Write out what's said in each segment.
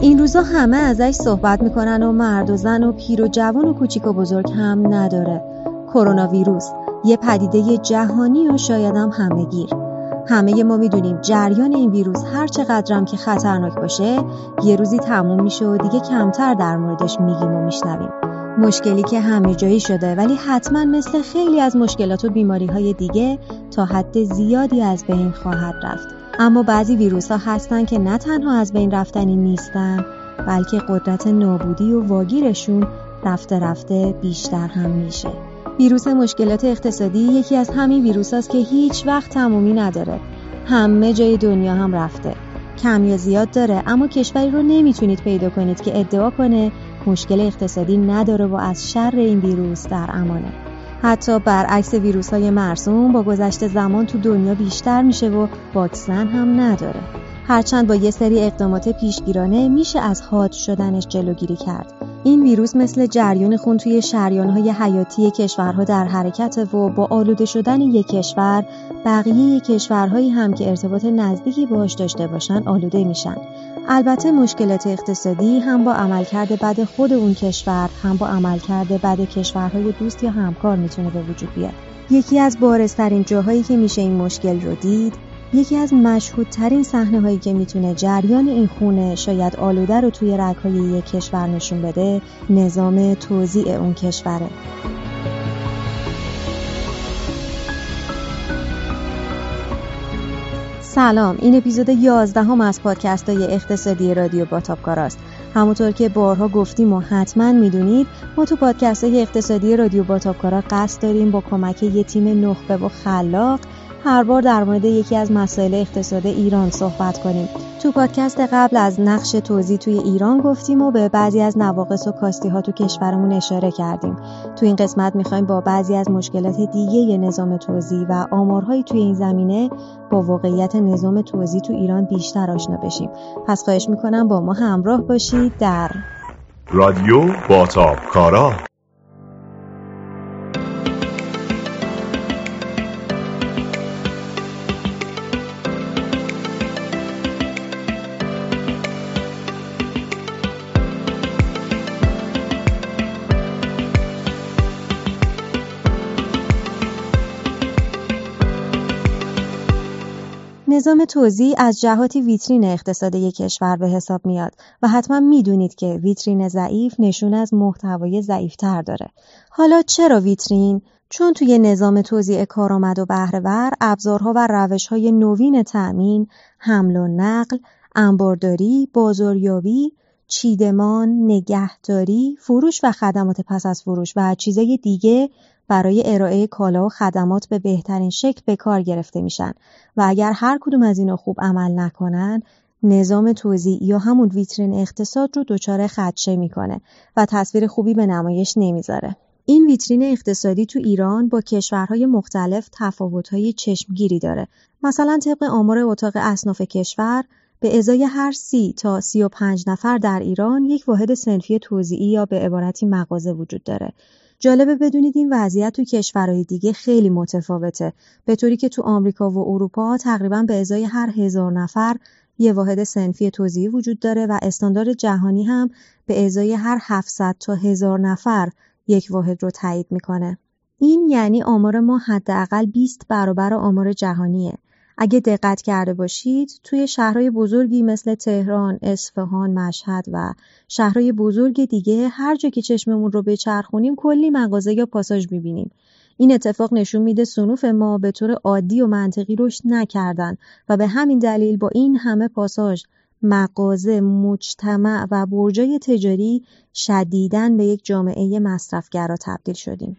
این روزا همه ازش صحبت می‌کنن و مرد و زن و پیر و جوان و کوچیک و بزرگ هم نداره. کرونا ویروس یه پدیده جهانی و شاید هم همه گیر همه ما می‌دونیم جریان این ویروس هر چقدرم که خطرناک باشه یه روزی تموم میشه و دیگه کمتر در موردش میگیم و میشنویم. مشکلی که همه جایی شده ولی حتما مثل خیلی از مشکلات و بیماری های دیگه تا حد زیادی از بین خواهد رفت. اما بعضی ویروس ها هستن که نه تنها از بین رفتنی نیستن بلکه قدرت نابودی و واگیرشون رفته رفته بیشتر هم میشه. ویروس مشکلات اقتصادی یکی از همین ویروس هست که هیچ وقت تمومی نداره. همه جای دنیا هم رفته. کم یا زیاد داره اما کشوری رو نمی‌تونید پیدا کنید که ادعا کنه مشکل اقتصادی نداره و از شر این ویروس در امانه. حتی برعکس ویروس های مرسوم با گذشت زمان تو دنیا بیشتر میشه و واکسن هم نداره. هرچند با یه سری اقدامات پیشگیرانه میشه از حاد شدنش جلوگیری کرد. این ویروس مثل جریان خون توی شریانهای حیاتی کشورها در حرکت و با آلوده شدن یک کشور بقیه کشورهایی هم که ارتباط نزدیکی باش داشته باشن آلوده میشن. البته مشکلات اقتصادی هم با عملکرد بد خود اون کشور هم با عملکرد بد کشورهای دوست یا همکار می‌تونه به وجود بیاد. یکی از بارزترین جاهایی که میشه این مشکل رو دید یکی از مشهودترین صحنه هایی که می‌تونه جریان این خونه شاید آلوده رو توی رگهای یک کشور نشون بده نظام توزیع اون کشوره. سلام. این اپیزود 11 هم از پادکست های اقتصادی رادیو باتابکاراست همونطور که بارها گفتیم و حتما می‌دونید ما تو پادکست های اقتصادی رادیو باتابکارا قصد داریم با کمک یه تیم نخبه و خلاق هر بار در مورد یکی از مسائل اقتصاد ایران صحبت کنیم. تو پادکست قبل از نقش توزیع توی ایران گفتیم و به بعضی از نواقص و کاستی ها تو کشورمون اشاره کردیم. تو این قسمت می‌خوایم با بعضی از مشکلات دیگه نظام توزیع و آمارهایی توی این زمینه با واقعیت نظام توزیع تو ایران بیشتر آشنا بشیم. پس خواهش می‌کنم با ما همراه باشید در رادیو باتاب کارا نظام توزیع از جهاتی ویترین اقتصاد یک کشور به حساب میاد و حتما می‌دونید که ویترین ضعیف نشون از محتوای ضعیفتر داره. حالا چرا ویترین؟ چون توی نظام توزیع کارآمد و بهرهور ابزارها و روشهای نوین تأمین، حمل و نقل، انبارداری، بازاریابی، چیدمان، نگهداری، فروش و خدمات پس از فروش و چیزای دیگه برای ارائه کالا و خدمات به بهترین شکل به کار گرفته میشن و اگر هر کدوم از اینا خوب عمل نکنن نظام توزیع یا همون ویترین اقتصاد رو دچار خدشه می‌کنه و تصویر خوبی به نمایش نمی‌ذاره. این ویترین اقتصادی تو ایران با کشورهای مختلف تفاوت‌های چشمگیری داره. مثلا طبق آمار اتاق اصناف کشور به ازای هر سی تا سی و پنج نفر در ایران یک واحد سنفی توزیعی یا به عبارتی مغازه وجود داره. جالبه بدونید این وضعیت تو کشورهای دیگه خیلی متفاوته به طوری که تو آمریکا و اروپا تقریبا به ازای هر هزار نفر یه واحد سنفی توزیعی وجود داره و استاندارد جهانی هم به ازای هر 700 تا هزار نفر یک واحد رو تایید می‌کنه. این یعنی آمار ما حداقل 20 برابر آمار جهانیه. اگه دقت کرده باشید توی شهرهای بزرگی مثل تهران، اصفهان، مشهد و شهرهای بزرگ دیگه هر جا که چشممون رو بچرخونیم کلی مغازه یا پاساژ می‌بینیم. این اتفاق نشون میده سنوف ما به طور عادی و منطقی رشد نکردن و به همین دلیل با این همه پاساژ مغازه، مجتمع و برجای تجاری شدیداً به یک جامعه مصرفگرا تبدیل شدیم.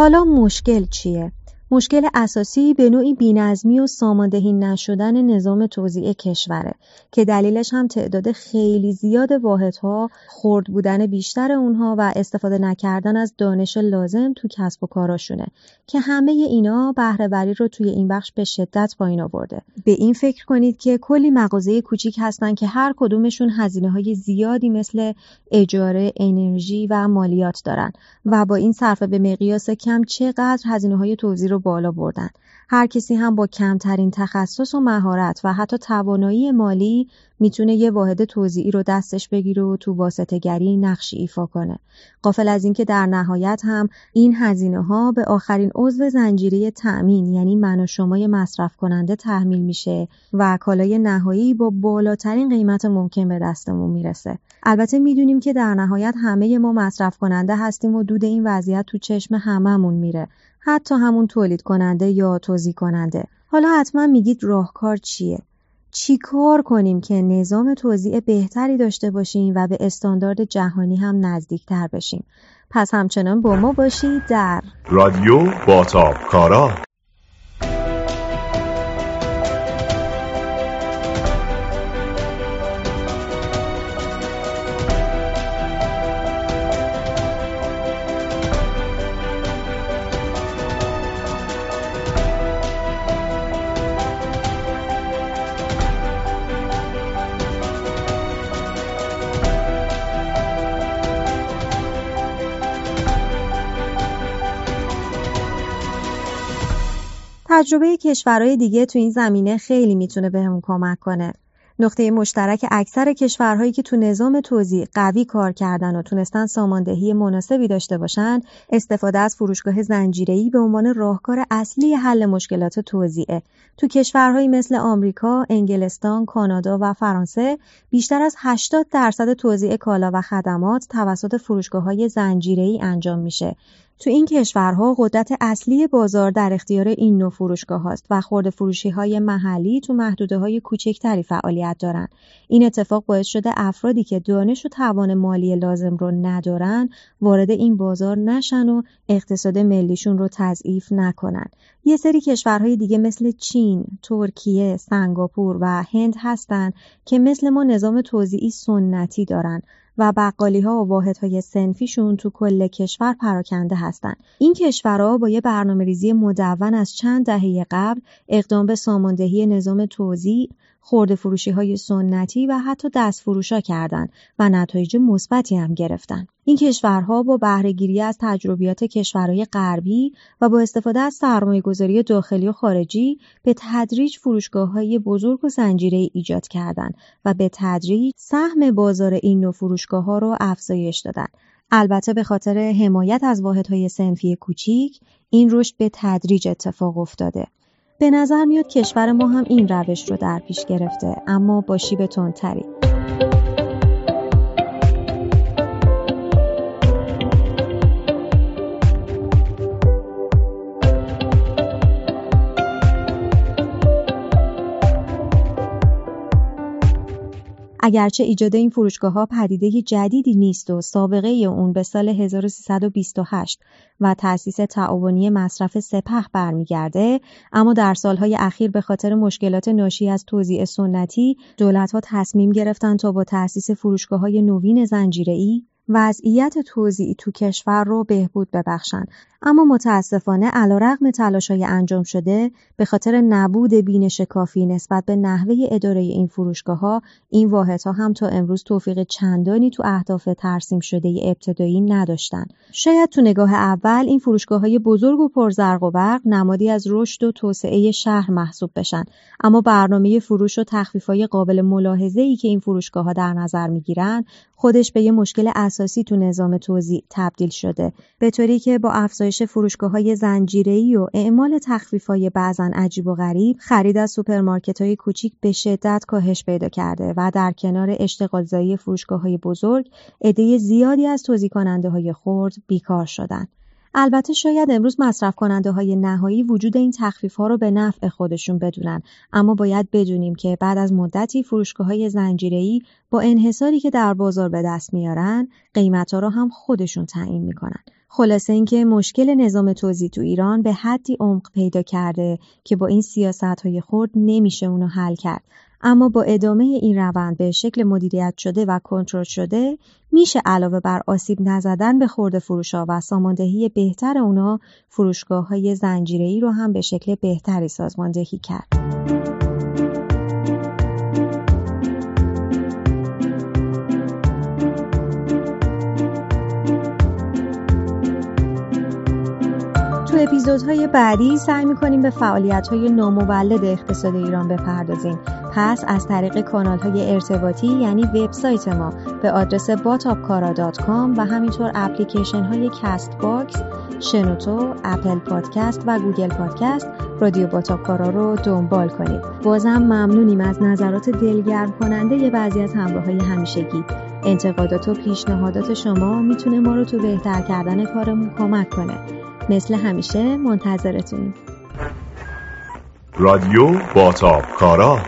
حالا مشکل چیه؟ مشکل اساسی به نوعی بینظمی و ساماندهی نشدن نظام توزیع کشوره که دلیلش هم تعداد خیلی زیاد واحدها خرد بودن بیشتر اونها و استفاده نکردن از دانش لازم تو کسب و کاراشونه که همه اینا بهره رو توی این بخش به شدت پایین آورده. به این فکر کنید که کلی مغازه کوچیک هستن که هر کدومشون هزینه های زیادی مثل اجاره انرژی و مالیات دارن و با این صرفه به مقیاس کم چقدر هزینه های توزیع رو بالا بردن. هر کسی هم با کمترین تخصص و مهارت و حتی توانایی مالی می‌تونه یه واحد توزیعی رو دستش بگیره و تو واسطه گری نقشی ایفا کنه. قافل از اینکه در نهایت هم این هزینه ها به آخرین عضو زنجیره تأمین یعنی من و شمای مصرف کننده تحمیل میشه و کالای نهایی با بالاترین قیمت ممکن به دستمون می‌رسه. البته می‌دونیم که در نهایت همه ما مصرف کننده هستیم و دود این وضعیت تو چشم هممون میره. حتی همون تولید کننده یا توزیع کننده. حالا حتما میگید راهکار چیه؟ چی کار کنیم که نظام توزیع بهتری داشته باشیم و به استاندارد جهانی هم نزدیکتر بشیم پس همچنان با ما باشید در رادیو باتاب کارا تجربه کشورهای دیگه تو این زمینه خیلی می‌تونه بهمون کمک کنه. نقطه مشترک اکثر کشورهایی که تو نظام توزیع قوی کار کردن و تونستن ساماندهی مناسبی داشته باشن استفاده از فروشگاه زنجیره‌ای به عنوان راهکار اصلی حل مشکلات توزیعه تو کشورهایی مثل آمریکا، انگلستان، کانادا و فرانسه بیشتر از 80 درصد توزیع کالا و خدمات توسط فروشگاه‌های زنجیره‌ای انجام میشه تو این کشورها قدرت اصلی بازار در اختیار این نوع فروشگاه هاست و خورده فروشی های محلی تو محدوده های کوچکتری فعالیت دارند. این اتفاق باعث شده افرادی که دانش و توان مالی لازم رو ندارن وارد این بازار نشن و اقتصاد ملیشون رو تضعیف نکنن. یه سری کشورهای دیگه مثل چین، ترکیه، سنگاپور و هند هستند که مثل ما نظام توزیعی سنتی دارن و ها و واحدهای سنفیشون تو کل کشور پراکنده هستند. این کشورها با یه برنامه ریزی مدون از چند دهه قبل اقدام به ساماندهی نظام توزیع خورده فروشی های سنتی و حتی دست فروشا کردند و نتایج مثبتی هم گرفتن. این کشورها با بهرهگیری از تجربیات کشورهای غربی و با استفاده از سرمایه گذاری داخلی و خارجی به تدریج فروشگاه های بزرگ و زنجیره ایجاد کردند و به تدریج سهم بازار این نوع فروشگاه ها رو افزایش دادند. البته به خاطر حمایت از واحدهای سنفی کوچیک این رشد به تدریج اتفاق افتاده. به نظر میاد کشور ما هم این روش رو در پیش گرفته اما با شیب تندتری. اگرچه ایجاد این فروشگاه ها پدیده جدیدی نیست و سابقه اون به سال 1328 و تأسیس تعاونی مصرف سپه برمیگرده اما در سالهای اخیر به خاطر مشکلات ناشی از توزیع سنتی دولتها تصمیم گرفتن تا با تأسیس فروشگاه های نوین زنجیره‌ای وضعیت توزیعی تو کشور رو بهبود ببخشن اما متاسفانه علیرغم تلاشهای انجام شده به خاطر نبود بینش کافی نسبت به نحوه اداره این فروشگاه ها این واحدها هم تا امروز توفیق چندانی تو اهداف ترسیم شده ابتدایی نداشتن. شاید تو نگاه اول این فروشگاه های بزرگ و پرزرق و برق نمادی از رشد و توسعه شهر محسوب بشن. اما برنامه فروش و تخفیف های قابل ملاحظه ای که این فروشگاه ها در نظر می‌گیرن خودش به یه مشکل اساسی تو نظام توزیع تبدیل شده. به طوری که با افزایش فروشگاه های زنجیره‌ای و اعمال تخفیف های بعضا عجیب و غریب خرید از سوپرمارکت های کوچیک به شدت کاهش پیدا کرده و در کنار اشتغالزایی فروشگاه های بزرگ عده زیادی از توزیع های خرد بیکار شدند. البته شاید امروز مصرف کننده های نهایی وجود این تخفیف ها رو به نفع خودشون بدونن اما باید بدونیم که بعد از مدتی فروشگاه های زنجیره‌ای با انحصاری که در بازار به دست میارن قیمت ها رو هم خودشون تعیین می‌کنن خلاصه اینکه مشکل نظام توزیع تو ایران به حدی عمق پیدا کرده که با این سیاست های خرد نمیشه اونو حل کرد اما با ادامه این روند به شکل مدیریت شده و کنترل شده میشه علاوه بر آسیب نزدن به خورده فروشا و ساماندهی بهتر اونا فروشگاه های زنجیره رو هم به شکل بهتری سازماندهی کرد. اپیزودهای بعدی سعی می‌کنیم به فعالیت‌های نامولد اقتصاد ایران بپردازیم. پس از طریق کانال‌های ارتباطی یعنی وبسایت ما به آدرس batopkara.com و همینطور اپلیکیشن های Castbox، شنوتو، Apple Podcast و Google Podcast رادیو باتاپکارا رو دنبال کنید. بازم ممنونیم از نظرات دلگرم کننده بعضی از همراه های همیشگی. انتقادات و پیشنهادات شما می‌تونه ما رو تو بهتر کردن کارمون کمک کنه. مثل همیشه منتظرتونیم. رادیو باتاب کارا.